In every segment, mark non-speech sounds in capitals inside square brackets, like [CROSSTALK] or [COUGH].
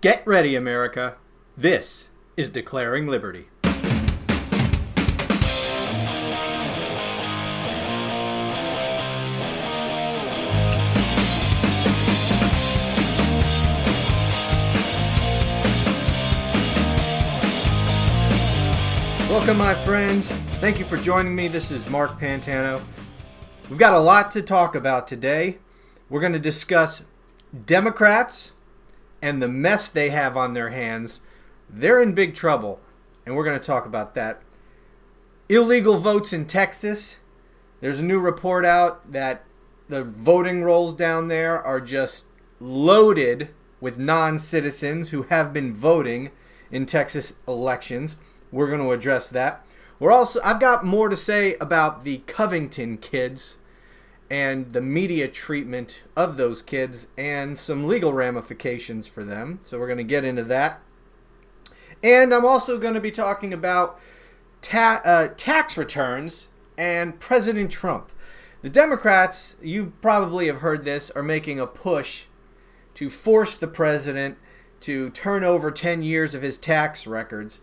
Get ready, America. This is Declaring Liberty. Welcome, my friends. Thank you for joining me. This is Mark Pantano. We've got a lot to talk about today. We're going to discuss Democrats and the mess they have on their hands. They're in big trouble, and we're going to talk about that. Illegal votes in Texas. There's a new report out that the voting rolls down there are just loaded with non citizens who have been voting in Texas elections. We're going to address that. We're also I've got more to say about the Covington kids and the media treatment of those kids and some legal ramifications for them. So we're going to get into that. And I'm also going to be talking about ta- uh, tax returns and President Trump. The Democrats, you probably have heard this, are making a push to force the president to turn over 10 years of his tax records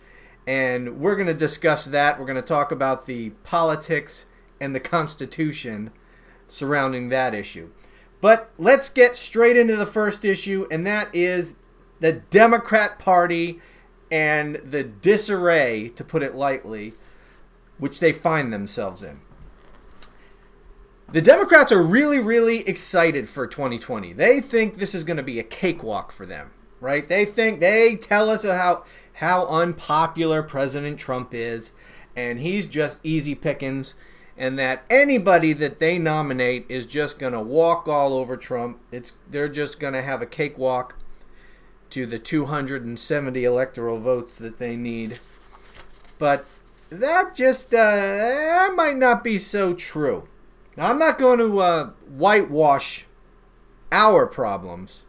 and we're going to discuss that. We're going to talk about the politics and the Constitution surrounding that issue. But let's get straight into the first issue, and that is the Democrat Party and the disarray, to put it lightly, which they find themselves in. The Democrats are really, really excited for 2020. They think this is going to be a cakewalk for them, right? They think, they tell us how how unpopular President Trump is, and he's just easy pickings, and that anybody that they nominate is just going to walk all over Trump. It's they're just going to have a cakewalk to the 270 electoral votes that they need. But that just uh, that might not be so true. Now, I'm not going to uh, whitewash our problems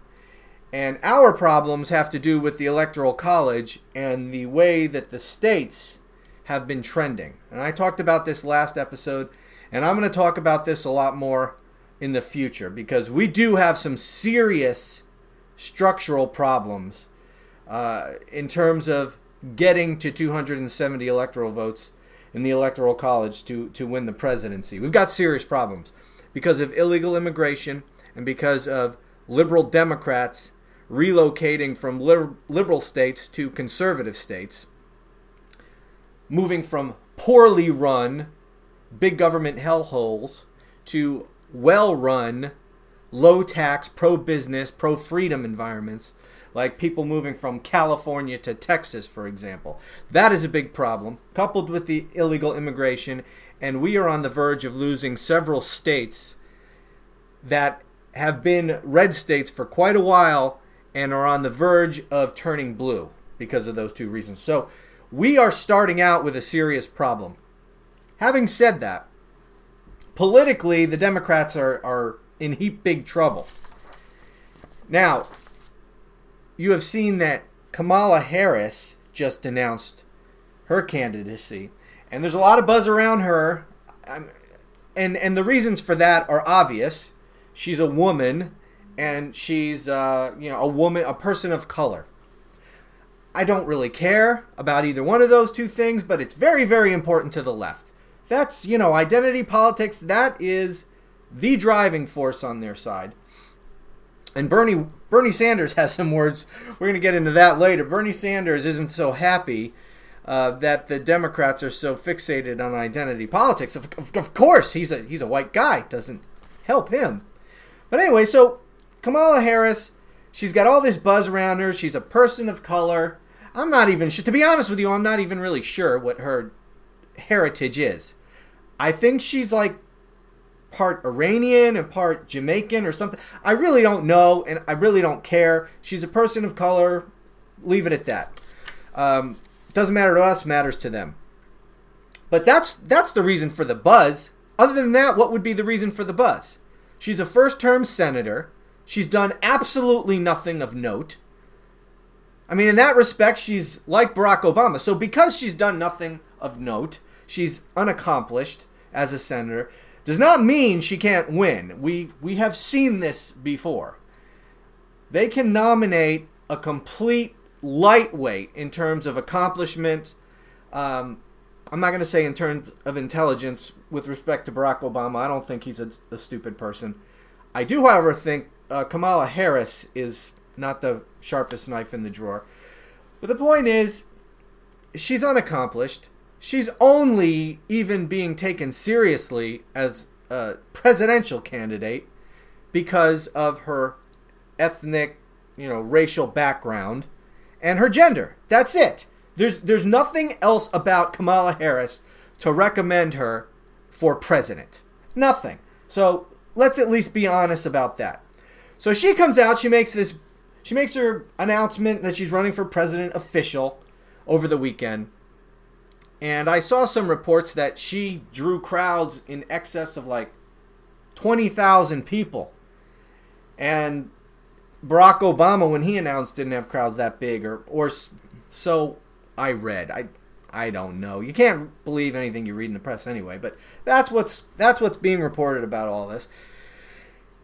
and our problems have to do with the Electoral College and the way that the states have been trending. And I talked about this last episode, and I'm going to talk about this a lot more in the future because we do have some serious structural problems uh, in terms of getting to 270 electoral votes in the Electoral College to, to win the presidency. We've got serious problems because of illegal immigration and because of liberal Democrats relocating from liberal states to conservative states, moving from poorly run big government hellholes to well run, low tax, pro business, pro freedom environments, like people moving from California to Texas, for example. That is a big problem, coupled with the illegal immigration, and we are on the verge of losing several states that have been red states for quite a while and are on the verge of turning blue because of those two reasons. So we are starting out with a serious problem. Having said that, politically, the Democrats are, are in heap big trouble. Now, you have seen that Kamala Harris just announced her candidacy, and there's a lot of buzz around her. and and the reasons for that are obvious. She's a woman and she's uh, you know a woman, a person of color. I don't really care about either one of those two things, but it's very, very important to the left. That's you know identity politics. That is the driving force on their side. And Bernie Bernie Sanders [LAUGHS] has some words. We're going to get into that later. Bernie Sanders isn't so happy uh, that the Democrats are so fixated on identity politics. Of, of, of course, he's a he's a white guy. Doesn't help him. But anyway, so Kamala Harris, she's got all this buzz around her. She's a person of color. I'm not even sure. To be honest with you, I'm not even really sure what her heritage is. I think she's like part Iranian and part Jamaican or something. I really don't know, and I really don't care. She's a person of color. Leave it at that. Um, doesn't matter to us, matters to them. But that's that's the reason for the buzz. Other than that, what would be the reason for the buzz? She's a first-term senator. She's done absolutely nothing of note. I mean, in that respect, she's like Barack Obama. So, because she's done nothing of note, she's unaccomplished as a senator, does not mean she can't win. We we have seen this before. They can nominate a complete lightweight in terms of accomplishment. Um, I'm not going to say in terms of intelligence with respect to Barack Obama. I don't think he's a, a stupid person. I do, however, think uh, Kamala Harris is not the sharpest knife in the drawer. But the point is, she's unaccomplished. She's only even being taken seriously as a presidential candidate because of her ethnic, you know, racial background and her gender. That's it. There's there's nothing else about Kamala Harris to recommend her for president. Nothing. So let's at least be honest about that. So she comes out, she makes this she makes her announcement that she's running for president official over the weekend. And I saw some reports that she drew crowds in excess of like 20,000 people. And Barack Obama, when he announced, didn't have crowds that big, or or so I read. I I don't know. You can't believe anything you read in the press anyway. But that's what's that's what's being reported about all this.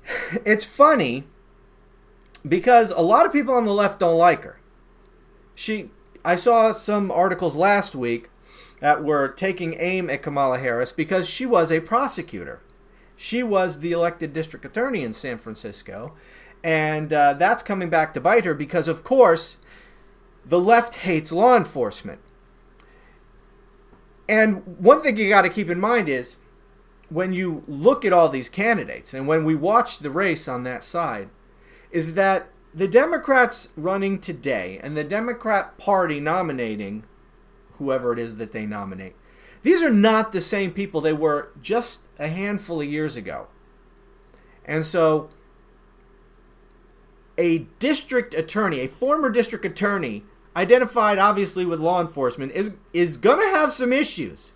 [SIGHS] It's funny because a lot of people on the left don't like her. She I saw some articles last week that were taking aim at Kamala Harris because she was a prosecutor. She was the elected district attorney in San Francisco, and uh, that's coming back to bite her because, of course, the left hates law enforcement. And one thing you got to keep in mind is when you look at all these candidates and when we watch the race on that side, is that the Democrats running today and the Democrat Party nominating whoever it is that they nominate, these are not the same people they were just a handful of years ago. And so a district attorney, a former district attorney, identified obviously with law enforcement, is is gonna have some issues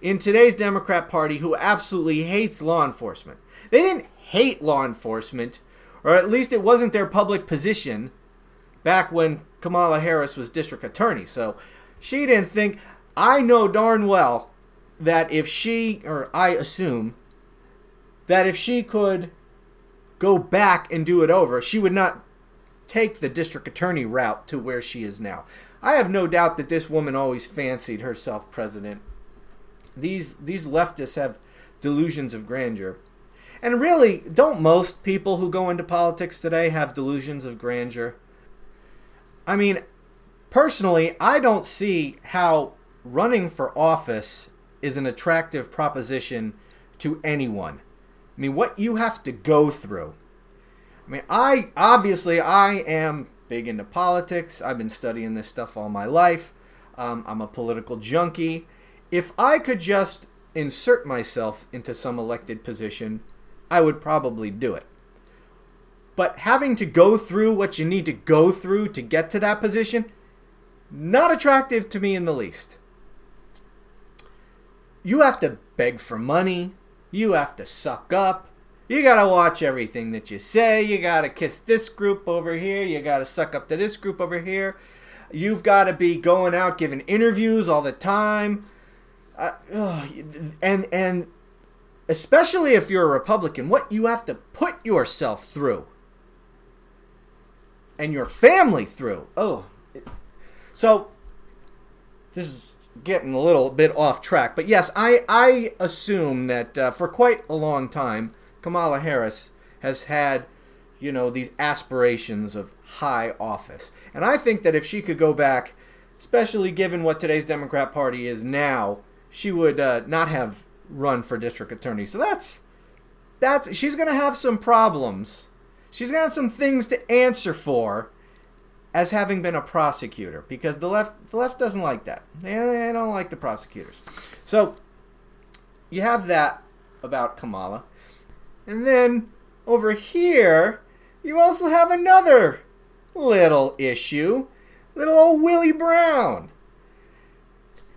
in today's Democrat Party who absolutely hates law enforcement. They didn't hate law enforcement, or at least it wasn't their public position back when Kamala Harris was district attorney. So she didn't think I know darn well that if she or I assume that if she could go back and do it over, she would not take the district attorney route to where she is now. I have no doubt that this woman always fancied herself president. These these leftists have delusions of grandeur. And really, don't most people who go into politics today have delusions of grandeur? I mean, personally, I don't see how running for office is an attractive proposition to anyone. I mean, what you have to go through. I mean, I obviously I am big into politics. I've been studying this stuff all my life. Um, I'm a political junkie. If I could just insert myself into some elected position, I would probably do it. But having to go through what you need to go through to get to that position, not attractive to me in the least. You have to beg for money. You have to suck up. You gotta watch everything that you say. You gotta kiss this group over here. You gotta suck up to this group over here. You've gotta be going out giving interviews all the time. Uh, and and especially if you're a Republican, what you have to put yourself through and your family through. Oh, so this is getting a little bit off track, but yes, I I assume that uh, for quite a long time, Kamala Harris has had, you know, these aspirations of high office, and I think that if she could go back, especially given what today's Democrat Party is now, she would uh, not have run for district attorney. So that's that's she's gonna have some problems. She's gonna have some things to answer for as having been a prosecutor because the left the left doesn't like that. They, they don't like the prosecutors. So you have that about Kamala. And then over here, you also have another little issue. Little old Willie Brown.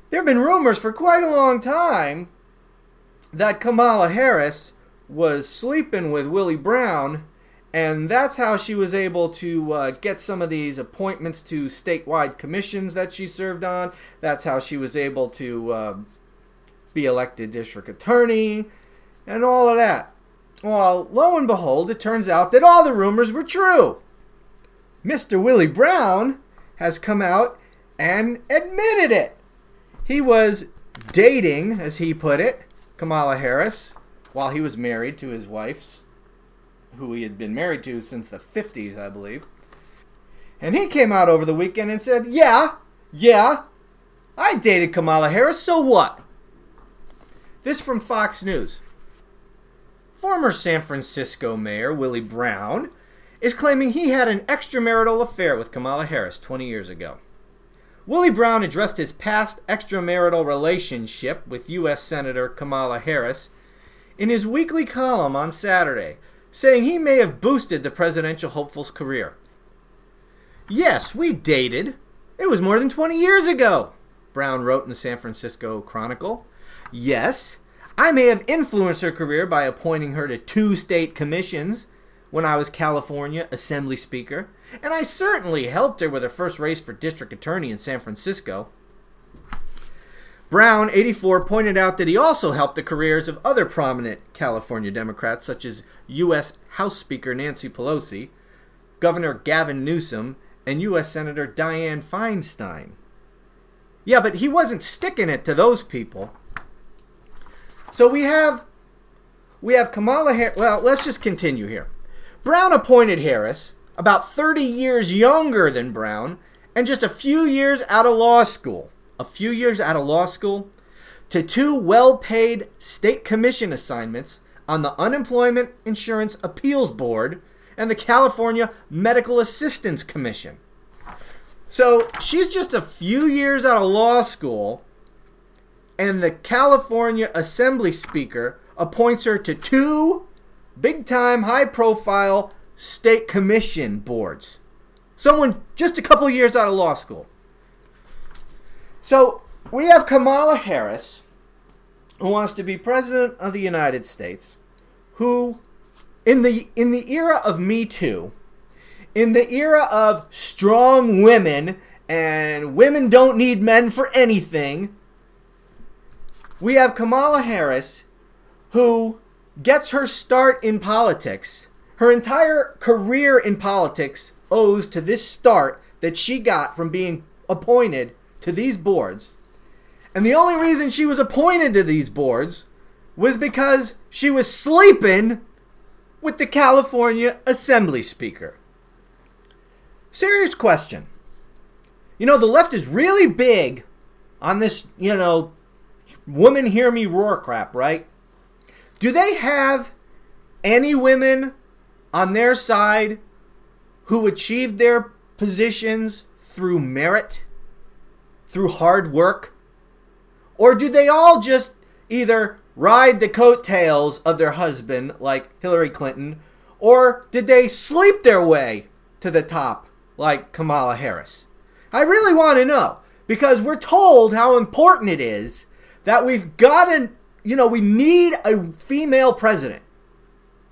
There have been rumors for quite a long time that Kamala Harris was sleeping with Willie Brown and that's how she was able to uh, get some of these appointments to statewide commissions that she served on. That's how she was able to uh, be elected district attorney and all of that. Well, lo and behold, it turns out that all the rumors were true. Mr. Willie Brown has come out and admitted it. He was dating, as he put it, Kamala Harris while he was married to his wife, who he had been married to since the 50s, I believe. And he came out over the weekend and said, Yeah, yeah, I dated Kamala Harris, so what? This from Fox News. Former San Francisco Mayor Willie Brown is claiming he had an extramarital affair with Kamala Harris 20 years ago. Willie Brown addressed his past extramarital relationship with U.S. Senator Kamala Harris in his weekly column on Saturday, saying he may have boosted the presidential hopeful's career. Yes, we dated. It was more than 20 years ago, Brown wrote in the San Francisco Chronicle. Yes, I may have influenced her career by appointing her to two state commissions when I was California Assembly Speaker, and I certainly helped her with her first race for district attorney in San Francisco. Brown, 84, pointed out that he also helped the careers of other prominent California Democrats, such as U.S. House Speaker Nancy Pelosi, Governor Gavin Newsom, and U.S. Senator Dianne Feinstein. Yeah, but he wasn't sticking it to those people. So we have we have Kamala Harris. Well, let's just continue here. Brown appointed Harris, about 30 years younger than Brown, and just a few years out of law school. A few years out of law school to two well paid state commission assignments on the Unemployment Insurance Appeals Board and the California Medical Assistance Commission. So she's just a few years out of law school, and the California Assembly Speaker appoints her to two big time, high profile state commission boards. Someone just a couple years out of law school. So we have Kamala Harris, who wants to be president of the United States, who in the in the era of Me Too, in the era of strong women and women don't need men for anything, we have Kamala Harris who gets her start in politics. Her entire career in politics owes to this start that she got from being appointed to these boards. And the only reason she was appointed to these boards was because she was sleeping with the California Assembly Speaker. Serious question. You know, the left is really big on this, you know, woman hear me roar crap, right? Do they have any women on their side who achieved their positions through merit, through hard work? Or do they all just either ride the coattails of their husband, like Hillary Clinton, or did they sleep their way to the top, like Kamala Harris? I really want to know because we're told how important it is that we've got to you know, we need a female president.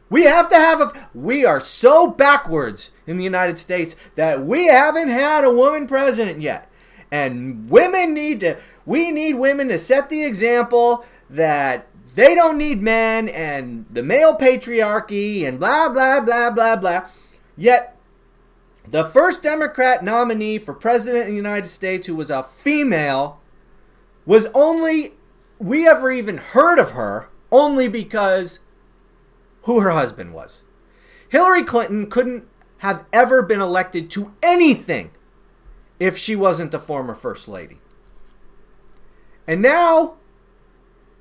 We have to have a. We are so backwards in the United States that we haven't had a woman president yet. And women need to. We need women to set the example that they don't need men and the male patriarchy and blah, blah, blah, blah, blah. Yet, the first Democrat nominee for president of the United States who was a female was only we ever even heard of her only because who her husband was. Hillary Clinton couldn't have ever been elected to anything if she wasn't the former first lady. And now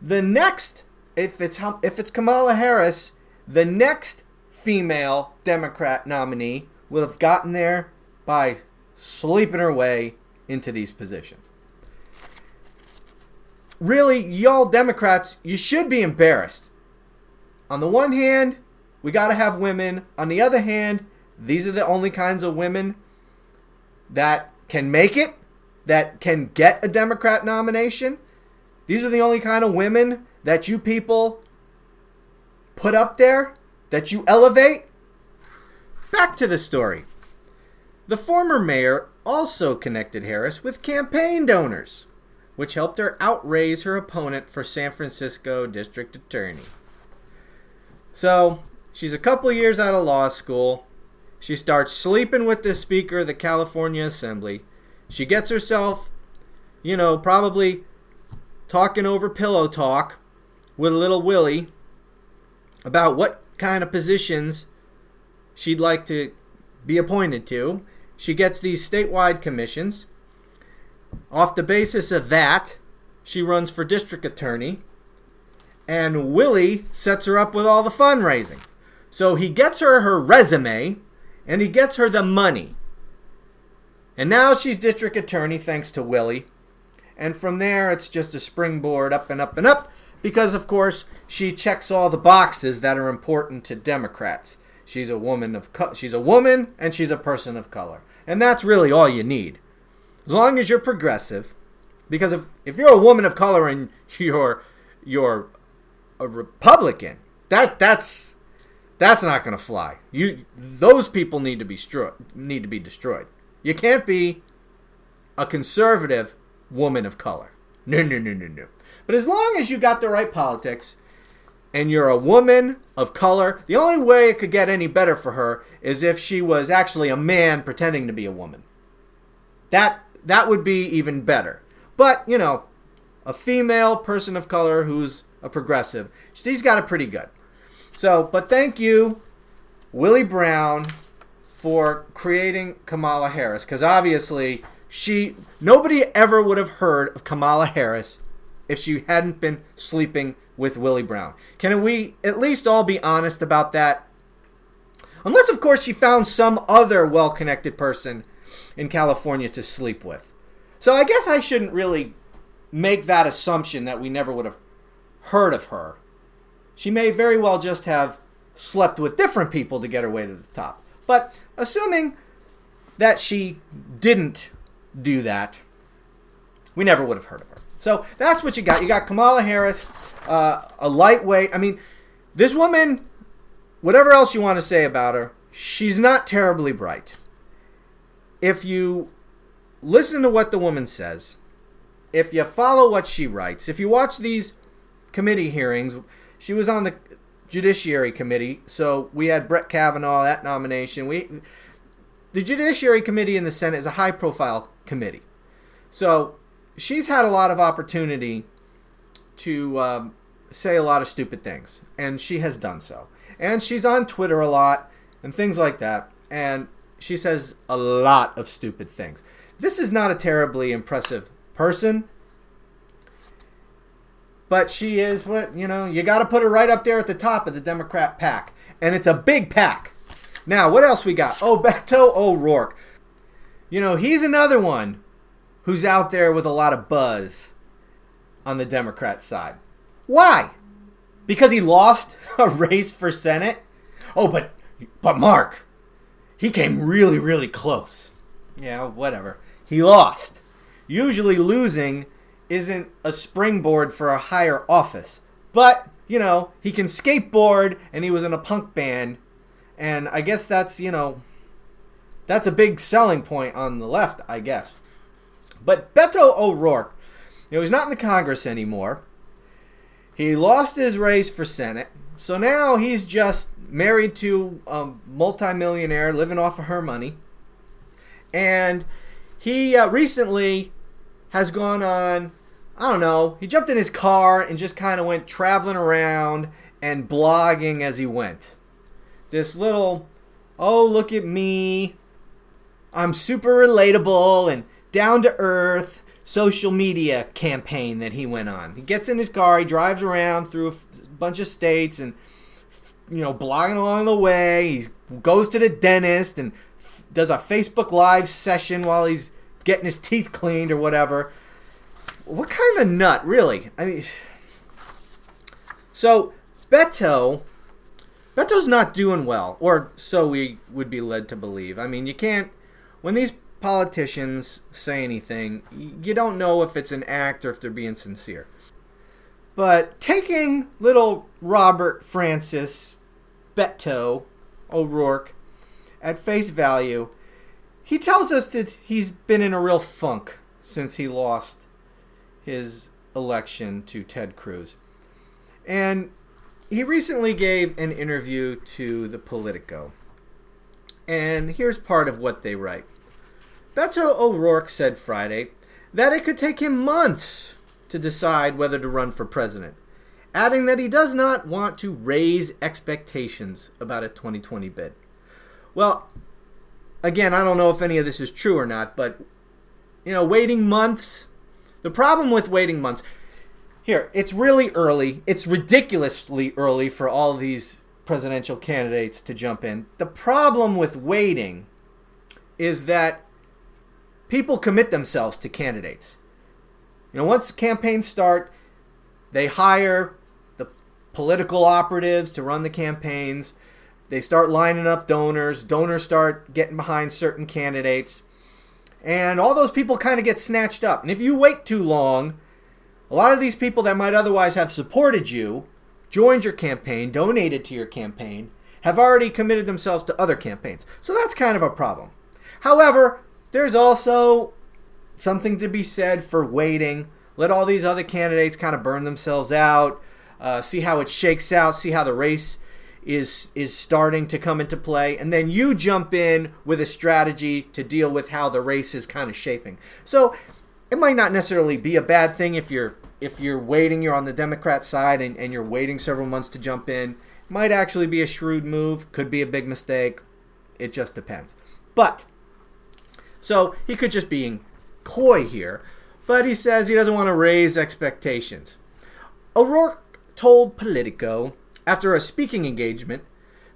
the next if it's if it's Kamala Harris, the next female Democrat nominee will have gotten there by sleeping her way into these positions really, y'all Democrats, you should be embarrassed. On the one hand, we got to have women. On the other hand, these are the only kinds of women that can make it, that can get a Democrat nomination. These are the only kind of women that you people put up there, that you elevate. Back to the story. The former mayor also connected Harris with campaign donors which helped her outraise her opponent for San Francisco District Attorney. So, she's a couple years out of law school. She starts sleeping with the Speaker of the California Assembly. She gets herself, you know, probably talking over pillow talk with little Willie about what kind of positions she'd like to be appointed to. She gets these statewide commissions. Off the basis of that, she runs for district attorney. And Willie sets her up with all the fundraising. So he gets her her resume and he gets her the money. And now she's district attorney thanks to Willie. And from there, it's just a springboard up and up and up because, of course, she checks all the boxes that are important to Democrats. She's a woman of co- she's a woman and she's a person of color. And that's really all you need. As long as you're progressive because if, if you're a woman of color and you're you're a Republican, that that's that's not going to fly. You those people need to be destroyed. Need to be destroyed. You can't be a conservative woman of color. No, no, no, no, no. But as long as you got the right politics and you're a woman of color, the only way it could get any better for her is if she was actually a man pretending to be a woman. That that would be even better. But, you know, a female person of color who's a progressive, she's got it pretty good. So, but thank you, Willie Brown, for creating Kamala Harris, because obviously she nobody ever would have heard of Kamala Harris if she hadn't been sleeping with Willie Brown. Can we at least all be honest about that? Unless, of course, she found some other well connected person in California to sleep with. So I guess I shouldn't really make that assumption that we never would have heard of her. She may very well just have slept with different people to get her way to the top. But assuming that she didn't do that, we never would have heard of her. So that's what you got. You got Kamala Harris, uh, a lightweight. I mean, this woman, whatever else you want to say about her, she's not terribly bright. If you listen to what the woman says, if you follow what she writes, if you watch these committee hearings, she was on the Judiciary Committee, so we had Brett Kavanaugh that nomination. We the Judiciary Committee in the Senate is a high profile committee. So she's had a lot of opportunity to um, say a lot of stupid things, and she has done so. And she's on Twitter a lot and things like that, and she says a lot of stupid things. This is not a terribly impressive person, but she is what, you know, you got to put her right up there at the top of the Democrat pack. And it's a big pack. Now, what else we got? Oh, [LAUGHS] Beto O'Rourke. You know, he's another one who's out there with a lot of buzz on the Democrat side. Why? Because he lost [LAUGHS] a race for Senate? Oh, but but Mark, he came really really close. Yeah, whatever. He lost. Usually losing isn't a springboard for a higher office. But, you know, he can skateboard and he was in a punk band and I guess that's, you know, that's a big selling point on the left, I guess. But Beto O'Rourke, you know, he's not in the Congress anymore. He lost his race for Senate. So now he's just married to a multimillionaire living off of her money. And he uh, recently has gone on, I don't know, he jumped in his car and just kind of went traveling around and blogging as he went. This little, oh, look at me. I'm super relatable and down to earth social media campaign that he went on. He gets in his car, he drives around through bunch of states and you know, blogging along the way. He goes to the dentist and does a Facebook live session while he's getting his teeth cleaned or whatever. What kind of nut, really? I mean, so Beto, Beto's not doing well, or so we would be led to believe. I mean, you can't when these politicians say anything, you don't know if it's an act or if they're being sincere. But taking little Robert Francis Beto O'Rourke at face value, he tells us that he's been in a real funk since he lost his election to Ted Cruz. And he recently gave an interview to the Politico. and here's part of what they write. Beto O'Rourke said Friday that it could take him months to decide whether to run for president, adding that he does not want to raise expectations about a 2020 bid. Well, again, I don't know if any of this is true or not, but you know, waiting months. The problem with waiting months here, it's really early. It's ridiculously early for all these presidential candidates to jump in. The problem with waiting is that people commit themselves to candidates. You know, once campaigns start, they hire the political operatives to run the campaigns. They start lining up donors. Donors start getting behind certain candidates. And all those people kind of get snatched up. And if you wait too long, a lot of these people that might otherwise have supported you, joined your campaign, donated to your campaign, have already committed themselves to other campaigns. So that's kind of a problem. However, there's also something to be said for waiting. Let all these other candidates kind of burn themselves out, uh, see how it shakes out, see how the race is is starting to come into play, and then you jump in with a strategy to deal with how the race is kind of shaping. So it might not necessarily be a bad thing if you're if you're waiting, you're on the Democrat side and, and you're waiting several months to jump in. It might actually be a shrewd move, could be a big mistake. It just depends. But so he could just be coy here, but he says he doesn't want to raise expectations. O'Rourke told Politico after a speaking engagement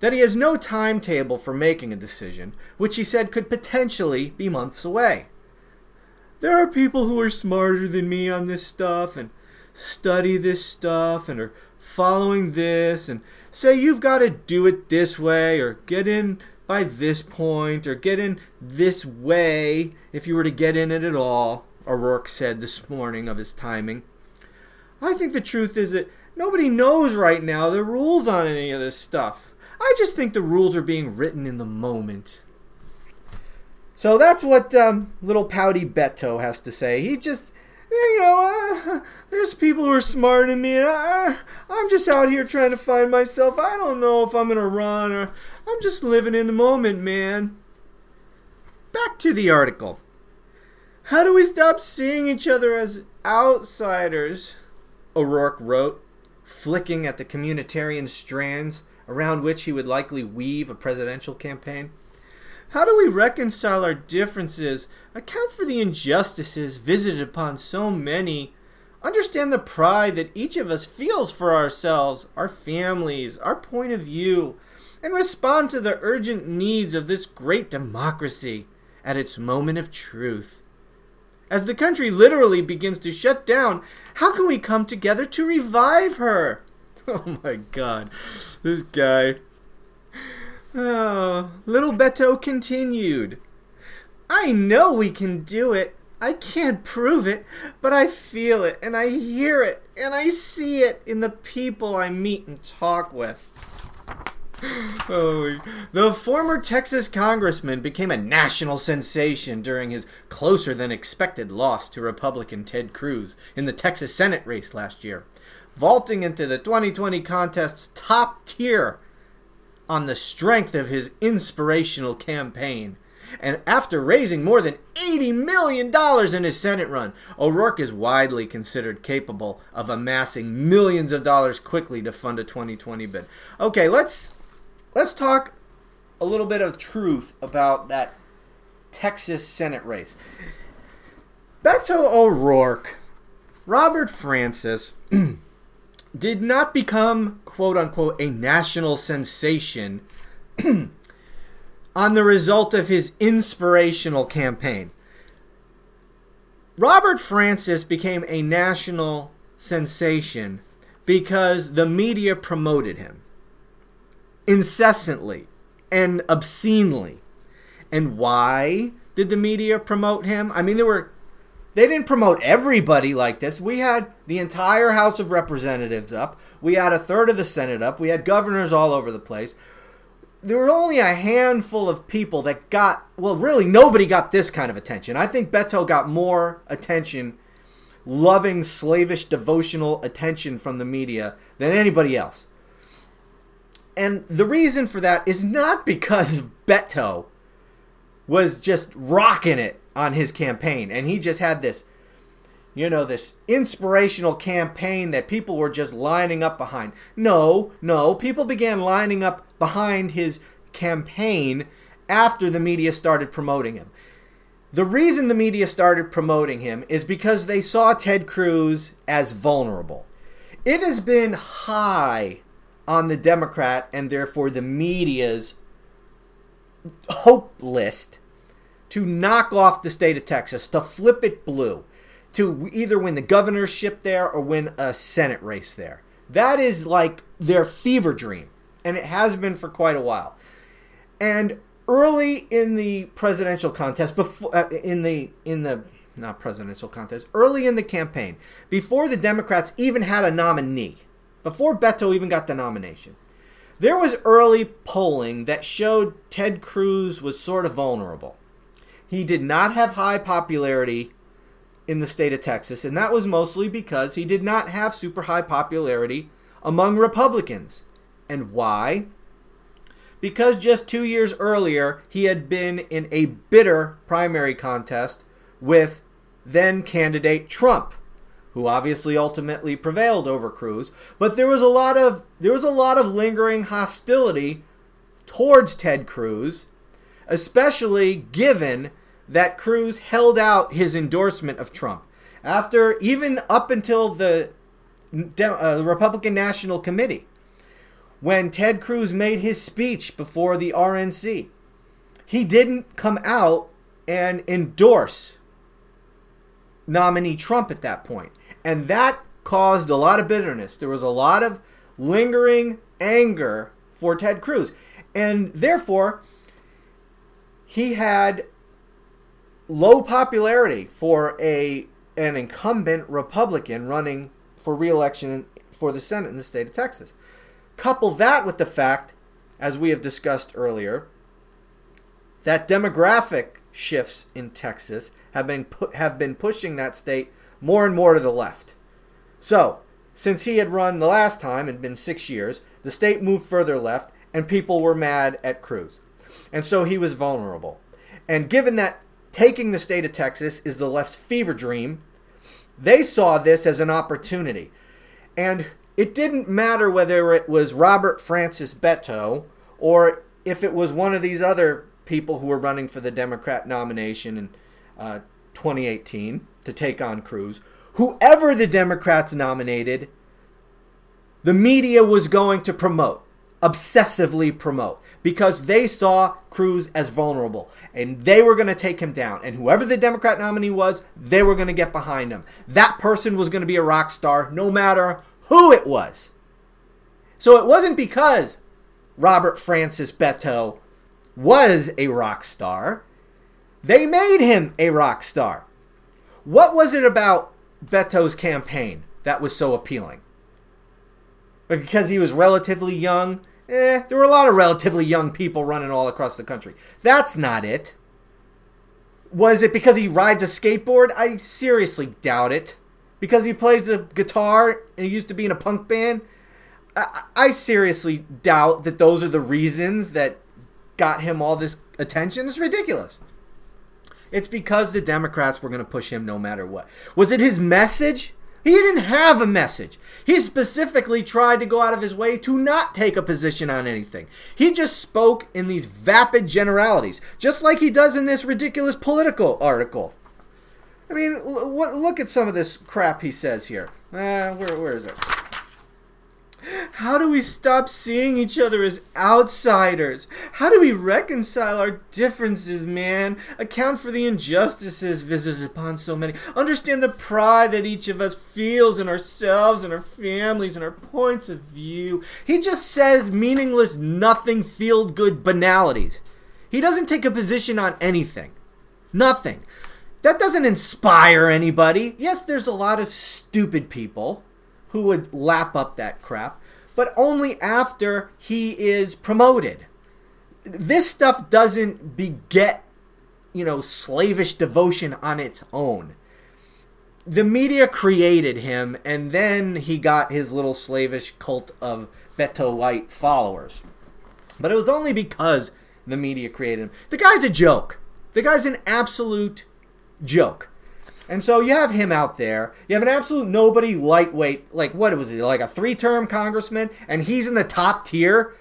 that he has no timetable for making a decision, which he said could potentially be months away. There are people who are smarter than me on this stuff and study this stuff and are following this and say you've got to do it this way or get in by this point or get in this way if you were to get in it at all, O'Rourke said this morning of his timing. I think the truth is that nobody knows right now the rules on any of this stuff. I just think the rules are being written in the moment. So that's what um, little pouty Beto has to say. He just, you know, uh, there's people who are smarter than me, and I, I'm just out here trying to find myself. I don't know if I'm going to run or I'm just living in the moment, man. Back to the article. How do we stop seeing each other as outsiders? O'Rourke wrote, flicking at the communitarian strands around which he would likely weave a presidential campaign. How do we reconcile our differences, account for the injustices visited upon so many, understand the pride that each of us feels for ourselves, our families, our point of view, and respond to the urgent needs of this great democracy at its moment of truth? As the country literally begins to shut down, how can we come together to revive her? [LAUGHS] Oh my god, this guy. Oh, little Beto continued. I know we can do it. I can't prove it, but I feel it and I hear it and I see it in the people I meet and talk with. The former Texas congressman became a national sensation during his closer than expected loss to Republican Ted Cruz in the Texas Senate race last year, vaulting into the 2020 contest's top tier on the strength of his inspirational campaign. And after raising more than $80 million in his Senate run, O'Rourke is widely considered capable of amassing millions of dollars quickly to fund a 2020 bid. Okay, let's let's talk a little bit of truth about that Texas Senate race. Beto O'Rourke, Robert Francis, [CLEARS THROAT] did not become quote unquote a national sensation [CLEARS THROAT] on the result of his inspirational campaign. Robert Francis became a national sensation because the media promoted him incessantly and obscenely. And why did the media promote him? I mean, there were they didn't promote everybody like this. We had the entire House of Representatives up. We had a third of the Senate up. We had governors all over the place. There were only a handful of people that got, well, really, nobody got this kind of attention. I think Beto got more attention, loving, slavish, devotional attention from the media than anybody else. And the reason for that is not because Beto was just rocking it on his campaign and he just had this you know this inspirational campaign that people were just lining up behind. No, no, people began lining up behind his campaign after the media started promoting him. The reason the media started promoting him is because they saw Ted Cruz as vulnerable. It has been high on the Democrat and therefore the media's hope list to knock off the state of Texas, to flip it blue, to either win the governorship there or win a Senate race there. That is like their fever dream, and it has been for quite a while. And early in the presidential contest, before uh, in the in the not presidential contest, early in the campaign, before the Democrats even had a nominee, before Beto even got the nomination, there was early polling that showed Ted Cruz was sort of vulnerable. He did not have high popularity in the state of Texas, and that was mostly because he did not have super high popularity among Republicans. And why? because just two years earlier he had been in a bitter primary contest with then candidate Trump, who obviously ultimately prevailed over Cruz. But there was a lot of there was a lot of lingering hostility towards Ted Cruz, especially given that Cruz held out his endorsement of Trump after even up until the uh, Republican National Committee when Ted Cruz made his speech before the RNC. He didn't come out and endorse nominee Trump at that point. And that caused a lot of bitterness. There was a lot of lingering anger for Ted Cruz. And therefore, he had low popularity for a an incumbent Republican running for reelection for the Senate in the state of Texas. Couple that with the fact, as we have discussed earlier, that demographic shifts in Texas have been pu- have been pushing that state more and more to the left. So, since he had run the last time and been 6 years, the state moved further left and people were mad at Cruz. And so he was vulnerable. And given that taking the state of Texas is the left's fever dream, they saw this as an opportunity. And it didn't matter whether it was Robert Francis Beto or if it was one of these other people who were running for the Democrat nomination in uh, 2018 to take on Cruz. Whoever the Democrats nominated, the media was going to promote, obsessively promote, because they saw Cruz as vulnerable and they were going to take him down. And whoever the Democrat nominee was, they were going to get behind him. That person was going to be a rock star no matter who it was. So it wasn't because Robert Francis Beto was a rock star. They made him a rock star. What was it about Beto's campaign that was so appealing? Because he was relatively young? Eh, there were a lot of relatively young people running all across the country. That's not it. Was it because he rides a skateboard? I seriously doubt it because he plays the guitar and he used to be in a punk band. I, I seriously doubt that those are the reasons that got him all this attention. It's ridiculous. It's because the Democrats were going to push him no matter what. Was it his message? He didn't have a message. He specifically tried to go out of his way to not take a position on anything. He just spoke in these vapid generalities, just like he does in this ridiculous political article. I mean, look at some of this crap he says here. Uh, where, where is it? How do we stop seeing each other as outsiders? How do we reconcile our differences, man? Account for the injustices visited upon so many. Understand the pride that each of us feels in ourselves and our families and our points of view. He just says meaningless, nothing, feel good banalities. He doesn't take a position on anything. Nothing. That doesn't inspire anybody. Yes, there's a lot of stupid people who would lap up that crap, but only after he is promoted. This stuff doesn't beget, you know, slavish devotion on its own. The media created him, and then he got his little slavish cult of Beto White followers. But it was only because the media created him. The guy's a joke. The guy's an absolute joke. And so you have him out there. You have an absolute nobody lightweight, like what was he, like a three term congressman, and he's in the top tier.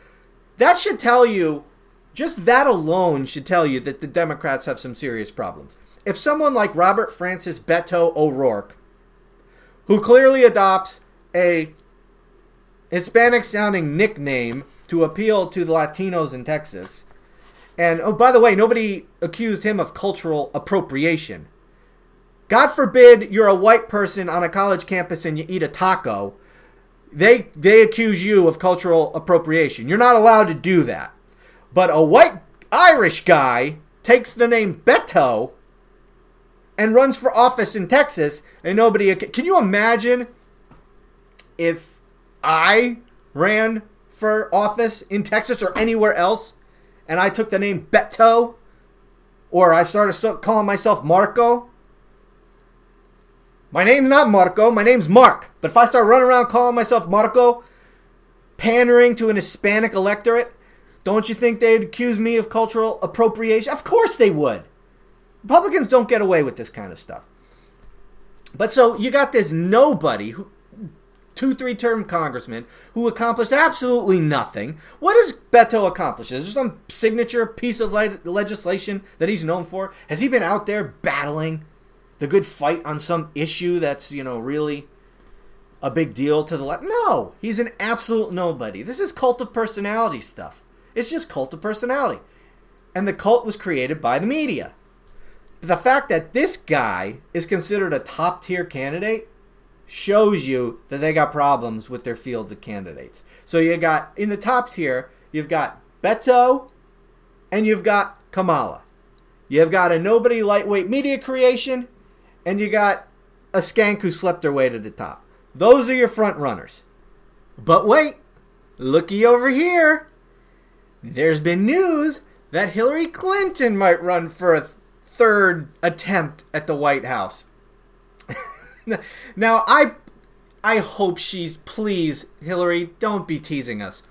That should tell you, just that alone should tell you that the Democrats have some serious problems. If someone like Robert Francis Beto O'Rourke, who clearly adopts a Hispanic sounding nickname to appeal to the Latinos in Texas, and oh, by the way, nobody accused him of cultural appropriation. God forbid you're a white person on a college campus and you eat a taco. They they accuse you of cultural appropriation. You're not allowed to do that. But a white Irish guy takes the name Beto and runs for office in Texas and nobody can you imagine if I ran for office in Texas or anywhere else and I took the name Beto or I started calling myself Marco my name's not Marco, my name's Mark. But if I start running around calling myself Marco, pandering to an Hispanic electorate, don't you think they'd accuse me of cultural appropriation? Of course they would. Republicans don't get away with this kind of stuff. But so you got this nobody who two, three term congressman who accomplished absolutely nothing. What does Beto accomplish? Is there some signature piece of le- legislation that he's known for? Has he been out there battling the good fight on some issue that's, you know, really a big deal to the left. No, he's an absolute nobody. This is cult of personality stuff. It's just cult of personality. And the cult was created by the media. The fact that this guy is considered a top tier candidate shows you that they got problems with their fields of candidates. So you got in the top tier, you've got Beto and you've got Kamala. You've got a nobody lightweight media creation and you got a skank who slept their way to the top. Those are your front runners. But wait, looky over here. There's been news that Hillary Clinton might run for a third attempt at the White House. [LAUGHS] now, I I hope she's please Hillary, don't be teasing us.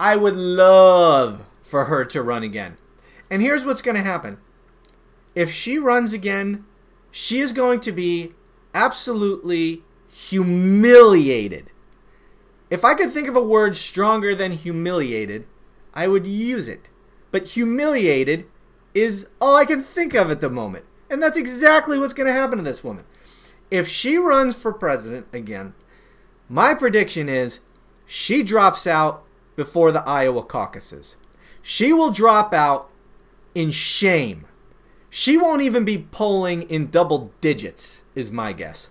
I would love for her to run again. And here's what's going to happen. If she runs again, she is going to be absolutely humiliated. If I could think of a word stronger than humiliated, I would use it. But humiliated is all I can think of at the moment. And that's exactly what's going to happen to this woman. If she runs for president again, my prediction is she drops out before the Iowa caucuses. She will drop out in shame she won't even be polling in double digits, is my guess.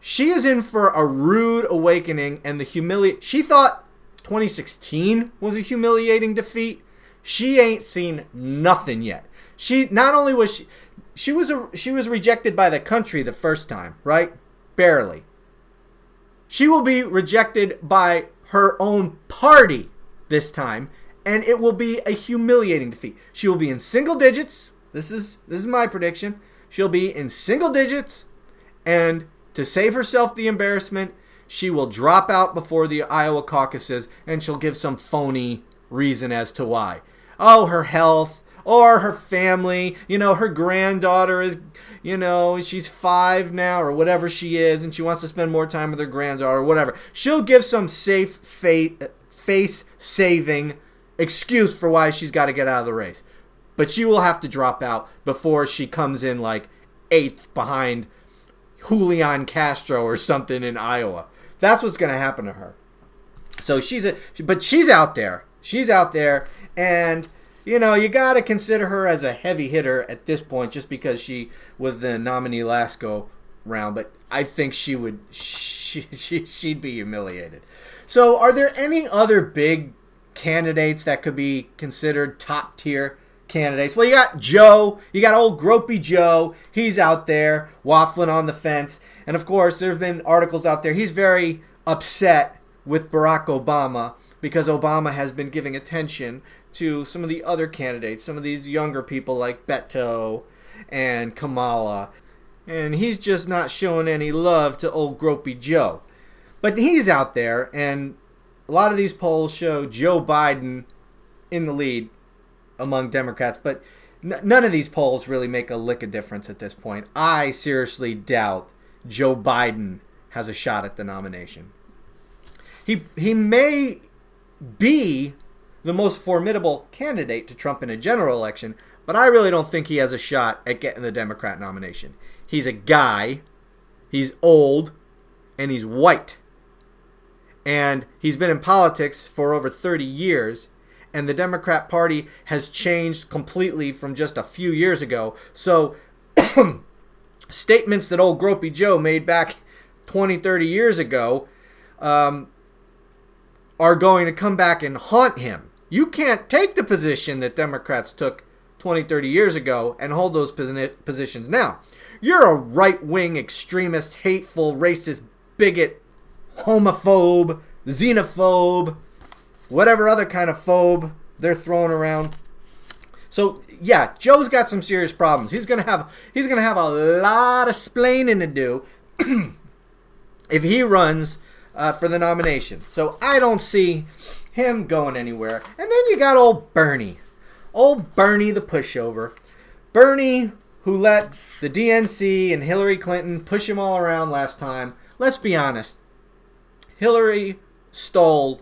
She is in for a rude awakening, and the humiliate. She thought 2016 was a humiliating defeat. She ain't seen nothing yet. She not only was she, she was a, she was rejected by the country the first time, right? Barely. She will be rejected by her own party this time, and it will be a humiliating defeat. She will be in single digits this is this is my prediction. She'll be in single digits, and to save herself the embarrassment, she will drop out before the Iowa caucuses, and she'll give some phony reason as to why. Oh, her health or her family. You know, her granddaughter is, you know, she's five now or whatever she is, and she wants to spend more time with her granddaughter or whatever. She'll give some safe face saving excuse for why she's got to get out of the race but she will have to drop out before she comes in like eighth behind Julian Castro or something in Iowa. That's what's going to happen to her. So she's a, but she's out there. She's out there, and you know you got to consider her as a heavy hitter at this point, just because she was the nominee last go round. But I think she would, [LAUGHS] she, she she'd be humiliated. So, are there any other big candidates that could be considered top tier? Candidates. Well, you got Joe, you got old Gropey Joe. He's out there waffling on the fence. And of course, there have been articles out there. He's very upset with Barack Obama because Obama has been giving attention to some of the other candidates, some of these younger people like Beto and Kamala. And he's just not showing any love to old Gropey Joe. But he's out there, and a lot of these polls show Joe Biden in the lead among Democrats, but n- none of these polls really make a lick of difference at this point. I seriously doubt Joe Biden has a shot at the nomination. He he may be the most formidable candidate to Trump in a general election, but I really don't think he has a shot at getting the Democrat nomination. He's a guy, he's old, and he's white. And he's been in politics for over 30 years, and the Democrat Party has changed completely from just a few years ago. So, [CLEARS THROAT] statements that old Gropey Joe made back 20, 30 years ago um, are going to come back and haunt him. You can't take the position that Democrats took 20, 30 years ago and hold those positions now. You're a right wing, extremist, hateful, racist, bigot, homophobe, xenophobe, whatever other kind of phobe they're throwing around. So yeah, Joe's got some serious problems. He's gonna have he's gonna have a lot of splaining to do [CLEARS THROAT] if he runs uh, for the nomination. So I don't see him going anywhere. And then you got old Bernie, old Bernie the pushover, Bernie who let the DNC and Hillary Clinton push him all around last time. Let's be honest. Hillary stole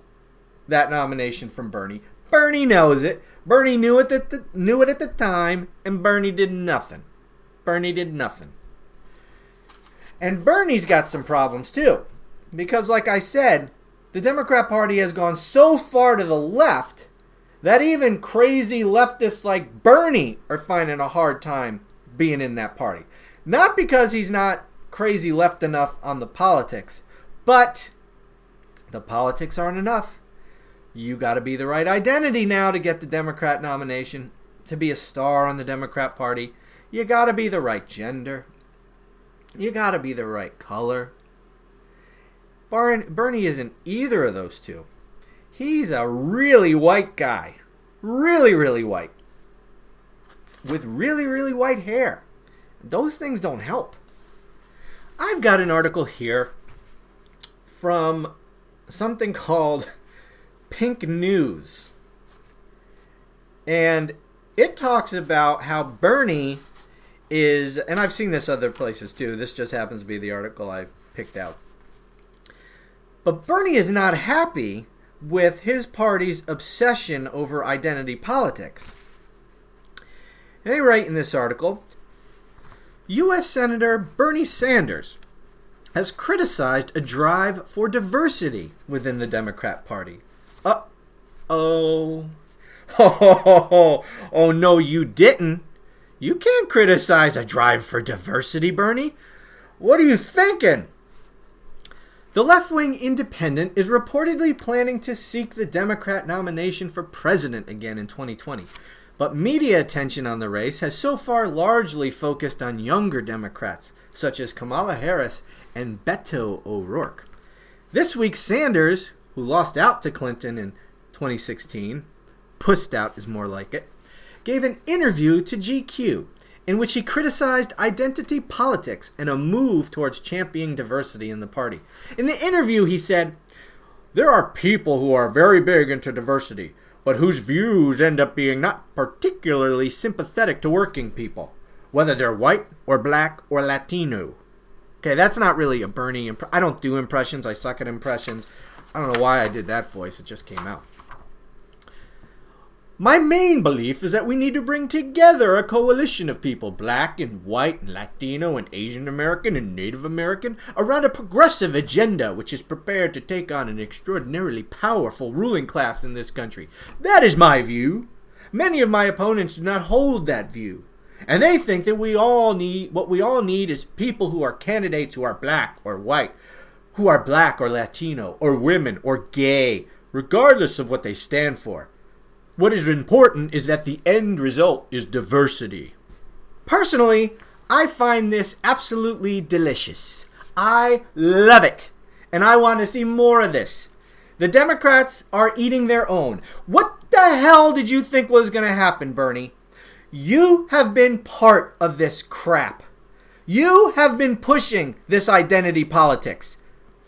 that nomination from Bernie. Bernie knows it. Bernie knew it at the, knew it at the time, and Bernie did nothing. Bernie did nothing. And Bernie's got some problems too. Because, like I said, the Democrat Party has gone so far to the left that even crazy leftists like Bernie are finding a hard time being in that party. Not because he's not crazy left enough on the politics, but the politics aren't enough. You got to be the right identity now to get the Democrat nomination, to be a star on the Democrat Party. You got to be the right gender. You got to be the right color. Bernie isn't either of those two. He's a really white guy. Really, really white with really, really white hair. Those things don't help. I've got an article here from something [LAUGHS] called Pink News. And it talks about how Bernie is, and I've seen this other places too. This just happens to be the article I picked out. But Bernie is not happy with his party's obsession over identity politics. They write in this article U.S. Senator Bernie Sanders has criticized a drive for diversity within the Democrat Party. Uh oh. Oh, [LAUGHS] oh, no, you didn't. You can't criticize a drive for diversity, Bernie. What are you thinking? The left wing independent is reportedly planning to seek the Democrat nomination for president again in 2020. But media attention on the race has so far largely focused on younger Democrats, such as Kamala Harris and Beto O'Rourke. This week, Sanders, who lost out to Clinton in 2016, pussed out is more like it, gave an interview to GQ in which he criticized identity politics and a move towards championing diversity in the party. In the interview, he said, There are people who are very big into diversity but whose views end up being not particularly sympathetic to working people, whether they're white or black or Latino. Okay, that's not really a Bernie. Imp- I don't do impressions. I suck at impressions. I don't know why I did that voice. It just came out. My main belief is that we need to bring together a coalition of people, black and white and Latino and Asian American and Native American, around a progressive agenda which is prepared to take on an extraordinarily powerful ruling class in this country. That is my view. Many of my opponents do not hold that view. And they think that we all need what we all need is people who are candidates who are black or white, who are black or Latino or women or gay, regardless of what they stand for. What is important is that the end result is diversity. Personally, I find this absolutely delicious. I love it. And I want to see more of this. The Democrats are eating their own. What the hell did you think was going to happen, Bernie? You have been part of this crap. You have been pushing this identity politics.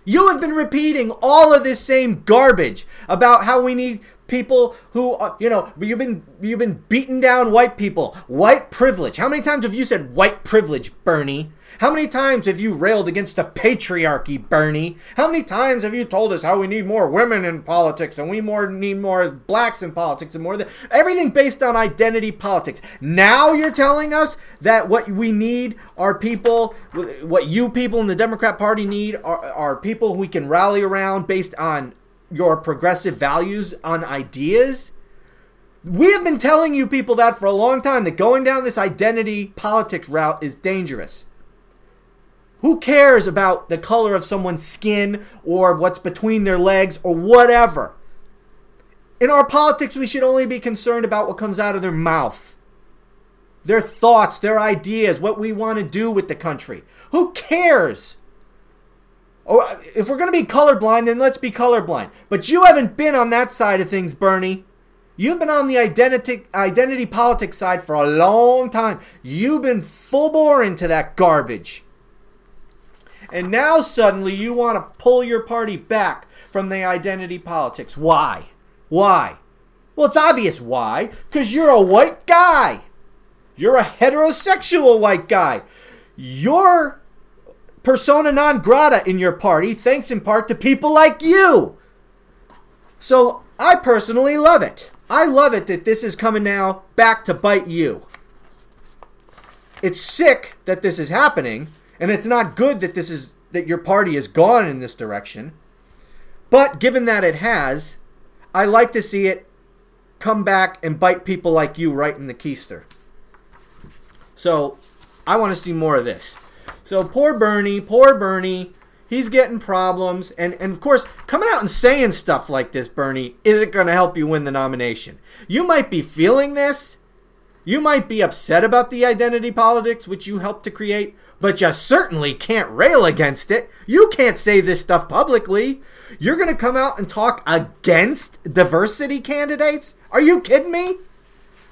You have been repeating all of this same garbage about how we need people who are, you know you've been you've been beating down white people. White privilege. How many times have you said white privilege bernie? How many times have you railed against the patriarchy bernie? How many times have you told us how we need more women in politics and we more need more blacks in politics and more than everything based on identity politics. Now you're telling us that what we need are people what you people in the democrat party need are, are people we can rally around based on your progressive values on ideas. We have been telling you people that for a long time that going down this identity politics route is dangerous. Who cares about the color of someone's skin or what's between their legs or whatever? In our politics, we should only be concerned about what comes out of their mouth, their thoughts, their ideas, what we want to do with the country. Who cares? Or if we're going to be colorblind, then let's be colorblind. But you haven't been on that side of things, Bernie. You've been on the identity identity politics side for a long time. You've been full bore into that garbage. And now suddenly you want to pull your party back from the identity politics. Why? Why? Well, it's obvious why. Because you're a white guy. You're a heterosexual white guy. You're persona non grata in your party, thanks in part to people like you. So I personally love it. I love it that this is coming now back to bite you. It's sick that this is happening, and it's not good that this is that your party has gone in this direction. But given that it has, I like to see it come back and bite people like you right in the keister. So I want to see more of this. So poor Bernie, poor Bernie, he's getting problems. And, and of course, coming out and saying stuff like this, Bernie, isn't going to help you win the nomination. You might be feeling this. You might be upset about the identity politics which you helped to create, but you certainly can't rail against it. You can't say this stuff publicly. You're going to come out and talk against diversity candidates? Are you kidding me?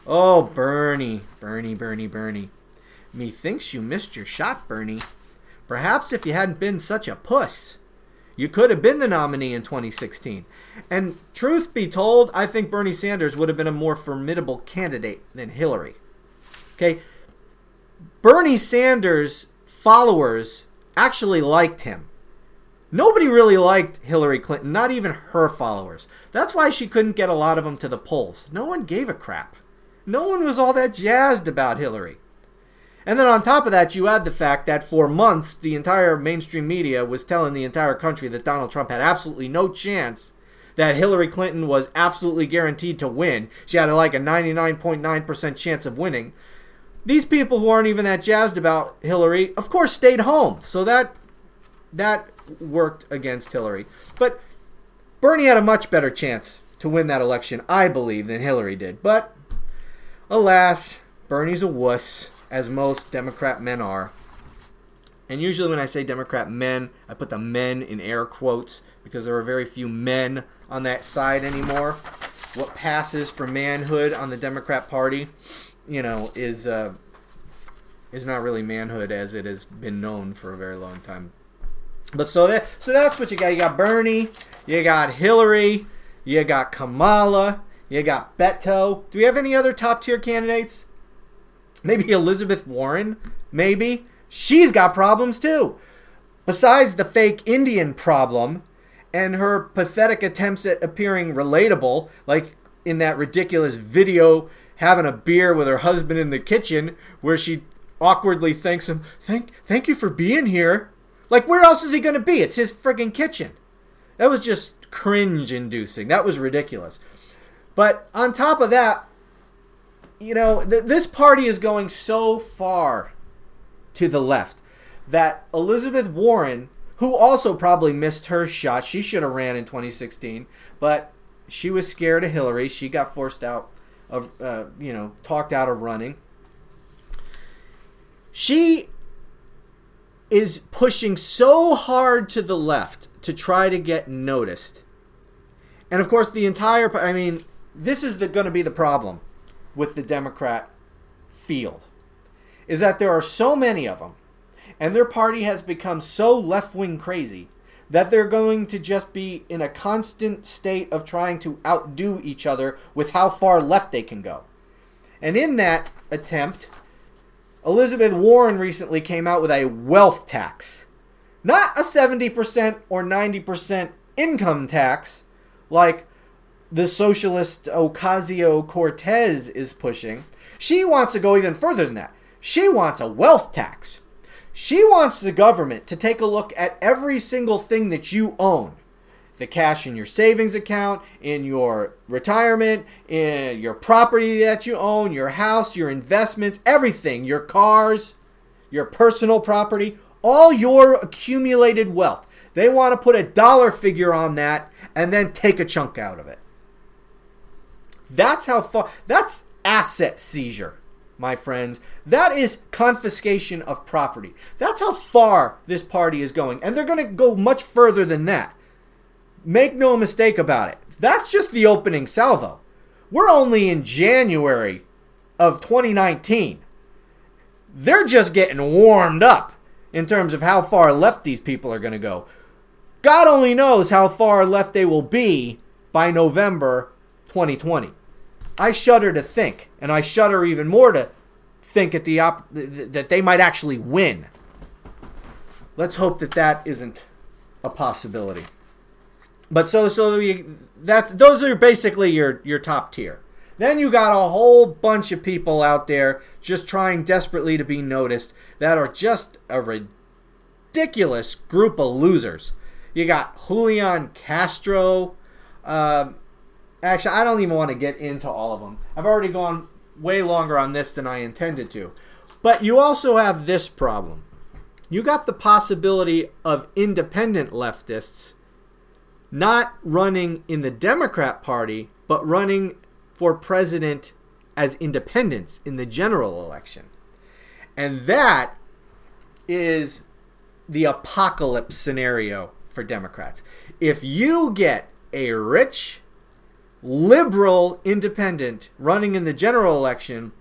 Oh, Bernie, Bernie, Bernie, Bernie. Methinks you missed your shot, Bernie. Perhaps if you hadn't been such a puss, you could have been the nominee in 2016. And truth be told, I think Bernie Sanders would have been a more formidable candidate than Hillary. Okay? Bernie Sanders' followers actually liked him. Nobody really liked Hillary Clinton, not even her followers. That's why she couldn't get a lot of them to the polls. No one gave a crap. No one was all that jazzed about Hillary. And then on top of that, you add the fact that for months, the entire mainstream media was telling the entire country that Donald Trump had absolutely no chance, that Hillary Clinton was absolutely guaranteed to win. She had like a 99.9% chance of winning. These people who aren't even that jazzed about Hillary, of course, stayed home. So that that worked against Hillary. But Bernie had a much better chance to win that election, I believe, than Hillary did. But alas, Bernie's a wuss as most Democrat men are. And usually, when I say Democrat men, I put the men in air quotes because there are very few men on that side anymore. What passes for manhood on the Democrat Party, you know, is uh, is not really manhood as it has been known for a very long time. But so that so that's what you got. You got Bernie, you got Hillary, you got Kamala, you got Beto. Do we have any other top tier candidates? Maybe Elizabeth Warren, maybe. She's got problems too. Besides the fake Indian problem and her pathetic attempts at appearing relatable, like in that ridiculous video having a beer with her husband in the kitchen where she awkwardly thanks him, "Thank thank you for being here." Like where else is he going to be? It's his friggin' kitchen. That was just cringe inducing. That was ridiculous. But on top of that, you know, th- this party is going so far to the left that Elizabeth Warren, who also probably missed her shot, she should have ran in 2016, but she was scared of Hillary. She got forced out of, uh, you know, talked out of running. She is pushing so hard to the left to try to get noticed. And of course, the entire, I mean, this is going to be the problem with the Democrat field is that there are so many of them, and their party has become so left wing crazy that they're going to just be in a constant state of trying to outdo each other with how far left they can go. And in that attempt, Elizabeth Warren recently came out with a wealth tax. Not a 70% or 90% income tax like the socialist Ocasio Cortez is pushing. She wants to go even further than that. She wants a wealth tax. She wants the government to take a look at every single thing that you own the cash in your savings account, in your retirement, in your property that you own, your house, your investments, everything, your cars, your personal property, all your accumulated wealth. They want to put a dollar figure on that and then take a chunk out of it. That's how far, that's asset seizure my friends. That is confiscation of property. That's how far this party is going. And they're going to go much further than that. Make no mistake about it. That's just the opening salvo. We're only in January of 2019. They're just getting warmed up in terms of how far left these people are going to go. God only knows how far left they will be by November 2020. I shudder to think, and I shudder even more to think at the op- that they might actually win. Let's hope that that isn't a possibility. But so so you, that's those are basically your your top tier. Then you got a whole bunch of people out there just trying desperately to be noticed that are just a ridiculous group of losers. You got Julian Castro, um, Actually, I don't even want to get into all of them. I've already gone way longer on this than I intended to. But you also have this problem. You got the possibility of independent leftists not running in the Democrat Party, but running for president as independents in the general election. And that is the apocalypse scenario for Democrats. If you get a rich, liberal independent running in the general election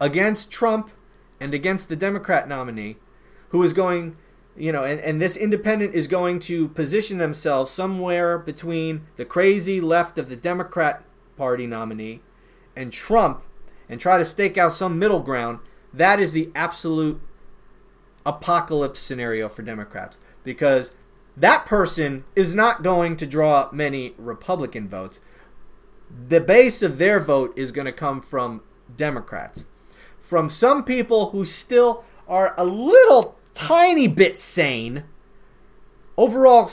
against Trump and against the Democrat nominee, who is going, you know, and, and this independent is going to position themselves somewhere between the crazy left of the Democrat Party nominee and Trump and try to stake out some middle ground, that is the absolute apocalypse scenario for Democrats. Because that person is not going to draw many Republican votes. The base of their vote is going to come from Democrats. From some people who still are a little tiny bit sane. Overall,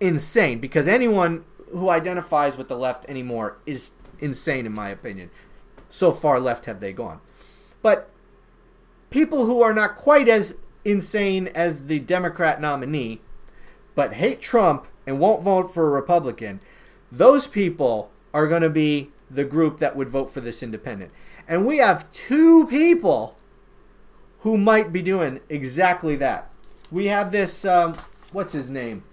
insane because anyone who identifies with the left anymore is insane, in my opinion. So far left have they gone. But people who are not quite as insane as the Democrat nominee but hate Trump and won't vote for a Republican, those people are going to be the group that would vote for this independent. And we have two people who might be doing exactly that. We have this, um, what's his name?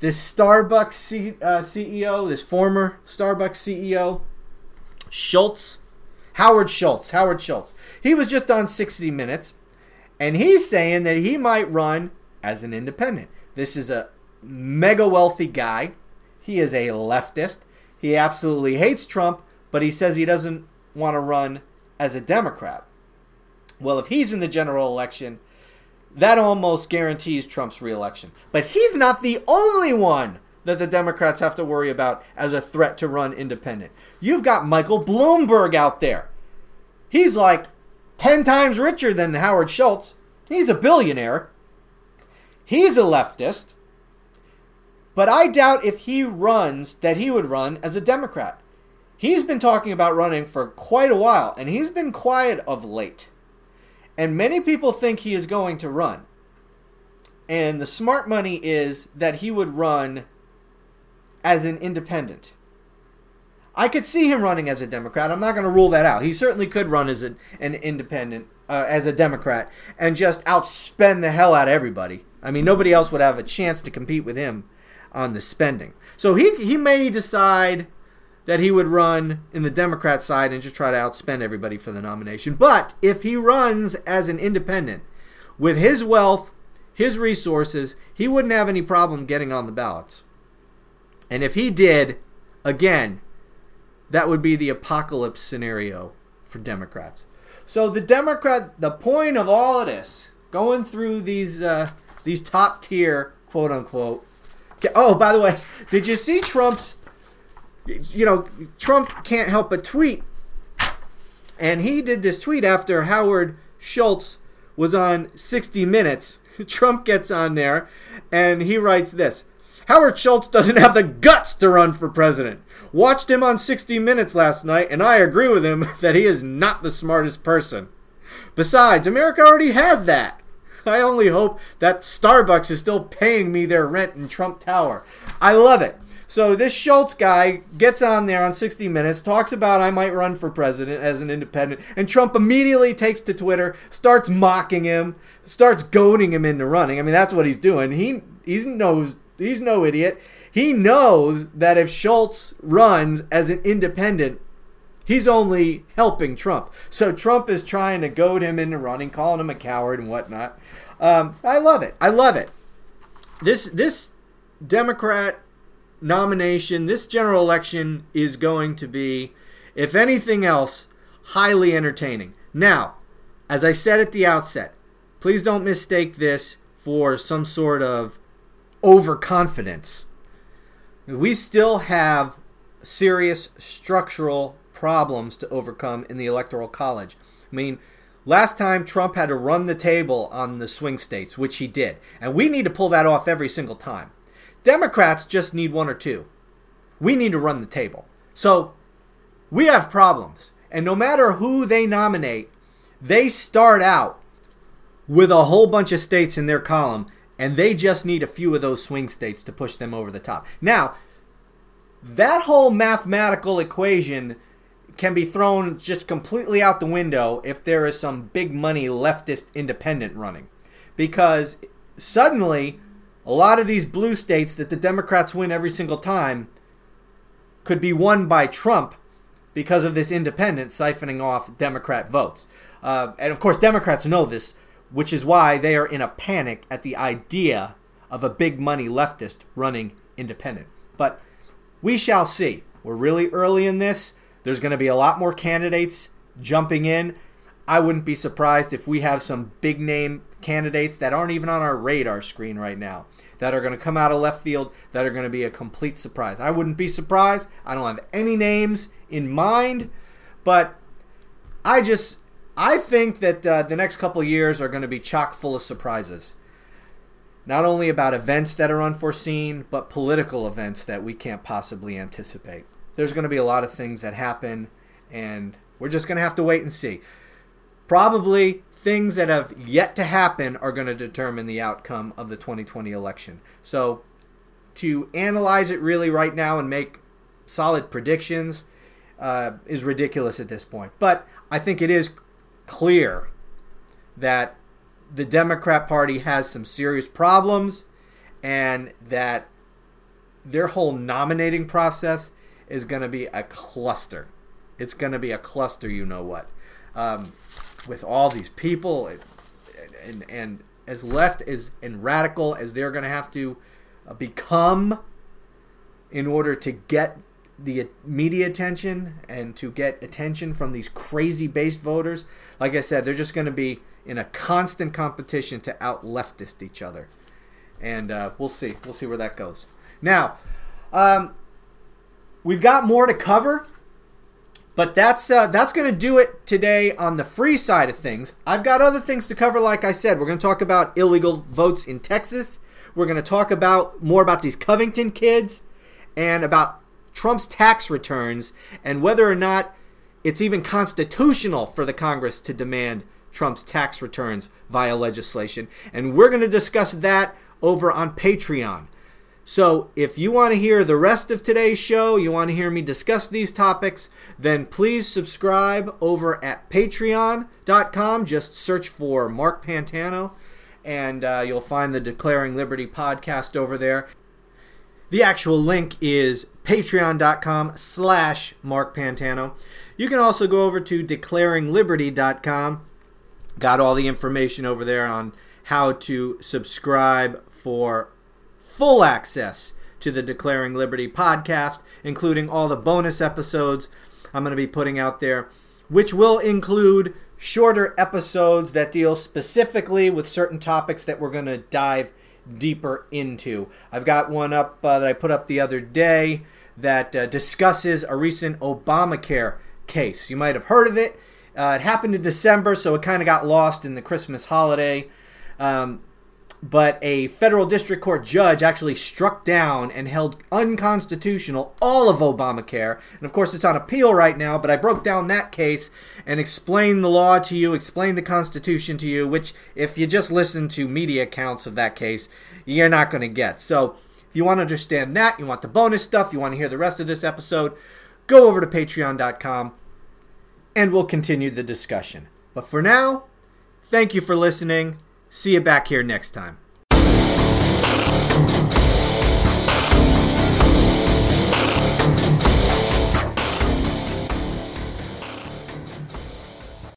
This Starbucks C, uh, CEO, this former Starbucks CEO, Schultz, Howard Schultz. Howard Schultz. He was just on 60 Minutes, and he's saying that he might run as an independent. This is a mega wealthy guy. He is a leftist. He absolutely hates Trump, but he says he doesn't want to run as a Democrat. Well, if he's in the general election, that almost guarantees Trump's reelection. But he's not the only one that the Democrats have to worry about as a threat to run independent. You've got Michael Bloomberg out there. He's like 10 times richer than Howard Schultz. He's a billionaire. He's a leftist. But I doubt if he runs that he would run as a Democrat. He's been talking about running for quite a while, and he's been quiet of late. And many people think he is going to run. And the smart money is that he would run as an independent. I could see him running as a Democrat. I'm not going to rule that out. He certainly could run as an, an independent, uh, as a Democrat, and just outspend the hell out of everybody. I mean, nobody else would have a chance to compete with him on the spending. So he he may decide that he would run in the Democrat side and just try to outspend everybody for the nomination. But if he runs as an independent with his wealth, his resources, he wouldn't have any problem getting on the ballots. And if he did, again, that would be the apocalypse scenario for Democrats. So the Democrat, the point of all of this, going through these uh, these top tier quote unquote. Oh, by the way, did you see Trump's? You know, Trump can't help but tweet, and he did this tweet after Howard Schultz was on 60 Minutes. [LAUGHS] Trump gets on there, and he writes this. Howard Schultz doesn't have the guts to run for president. Watched him on 60 Minutes last night, and I agree with him [LAUGHS] that he is not the smartest person. Besides, America already has that. [LAUGHS] I only hope that Starbucks is still paying me their rent in Trump Tower. I love it. So this Schultz guy gets on there on 60 Minutes, talks about I might run for president as an independent, and Trump immediately takes to Twitter, starts mocking him, starts goading him into running. I mean, that's what he's doing. He he knows he's no idiot. He knows that if Schultz runs as an independent, he's only helping Trump. So Trump is trying to goad him into running, calling him a coward and whatnot. Um, I love it. I love it. This this Democrat nomination, this general election is going to be, if anything else, highly entertaining. Now, as I said at the outset, please don't mistake this for some sort of overconfidence. We still have serious structural problems to overcome in the Electoral College. I mean, last time Trump had to run the table on the swing states, which he did. And we need to pull that off every single time. Democrats just need one or two. We need to run the table. So we have problems. And no matter who they nominate, they start out with a whole bunch of states in their column, and they just need a few of those swing states to push them over the top. Now, that whole mathematical equation can be thrown just completely out the window if there is some big money leftist independent running. Because suddenly a lot of these blue states that the Democrats win every single time could be won by Trump because of this independent siphoning off Democrat votes. Uh, and of course, Democrats know this, which is why they are in a panic at the idea of a big money leftist running independent. But we shall see. We're really early in this. There's going to be a lot more candidates jumping in. I wouldn't be surprised if we have some big name candidates that aren't even on our radar screen right now that are going to come out of left field that are going to be a complete surprise. I wouldn't be surprised. I don't have any names in mind, but I just I think that uh, the next couple years are going to be chock full of surprises. Not only about events that are unforeseen, but political events that we can't possibly anticipate. There's going to be a lot of things that happen, and we're just going to have to wait and see probably things that have yet to happen are going to determine the outcome of the 2020 election. So, to analyze it really right now and make solid predictions uh, is ridiculous at this point. But I think it is clear that the Democrat Party has some serious problems and that their whole nominating process is going to be a cluster. It's going to be a cluster, you know what. Um, with all these people and, and, and as left as and radical as they're going to have to uh, become in order to get the media attention and to get attention from these crazy base voters. Like I said, they're just going to be in a constant competition to out leftist each other, and uh, we'll see. We'll see where that goes. Now, um, we've got more to cover. But that's uh, that's going to do it today on the free side of things. I've got other things to cover. Like I said, we're going to talk about illegal votes in Texas. We're going to talk about more about these Covington kids and about Trump's tax returns and whether or not it's even constitutional for the Congress to demand Trump's tax returns via legislation. And we're going to discuss that over on Patreon. So, if you want to hear the rest of today's show, you want to hear me discuss these topics, then please subscribe over at patreon.com. Just search for Mark Pantano, and uh, you'll find the Declaring Liberty podcast over there. The actual link is patreon.com slash Mark Pantano. You can also go over to declaringliberty.com. Got all the information over there on how to subscribe for full access to the Declaring Liberty podcast, including all the bonus episodes I'm going to be putting out there, which will include shorter episodes that deal specifically with certain topics that we're going to dive deeper into. I've got one up uh, that I put up the other day that uh, discusses a recent Obamacare case. You might have heard of it. Uh, it happened in December, so it kind of got lost in the Christmas holiday. Um, but a federal district court judge actually struck down and held unconstitutional all of Obamacare. And of course, it's on appeal right now, but I broke down that case and explained the law to you, explained the Constitution to you, which, if you just listen to media accounts of that case, you're not going to get. So, if you want to understand that, you want the bonus stuff, you want to hear the rest of this episode, go over to patreon.com and we'll continue the discussion. But for now, thank you for listening. See you back here next time.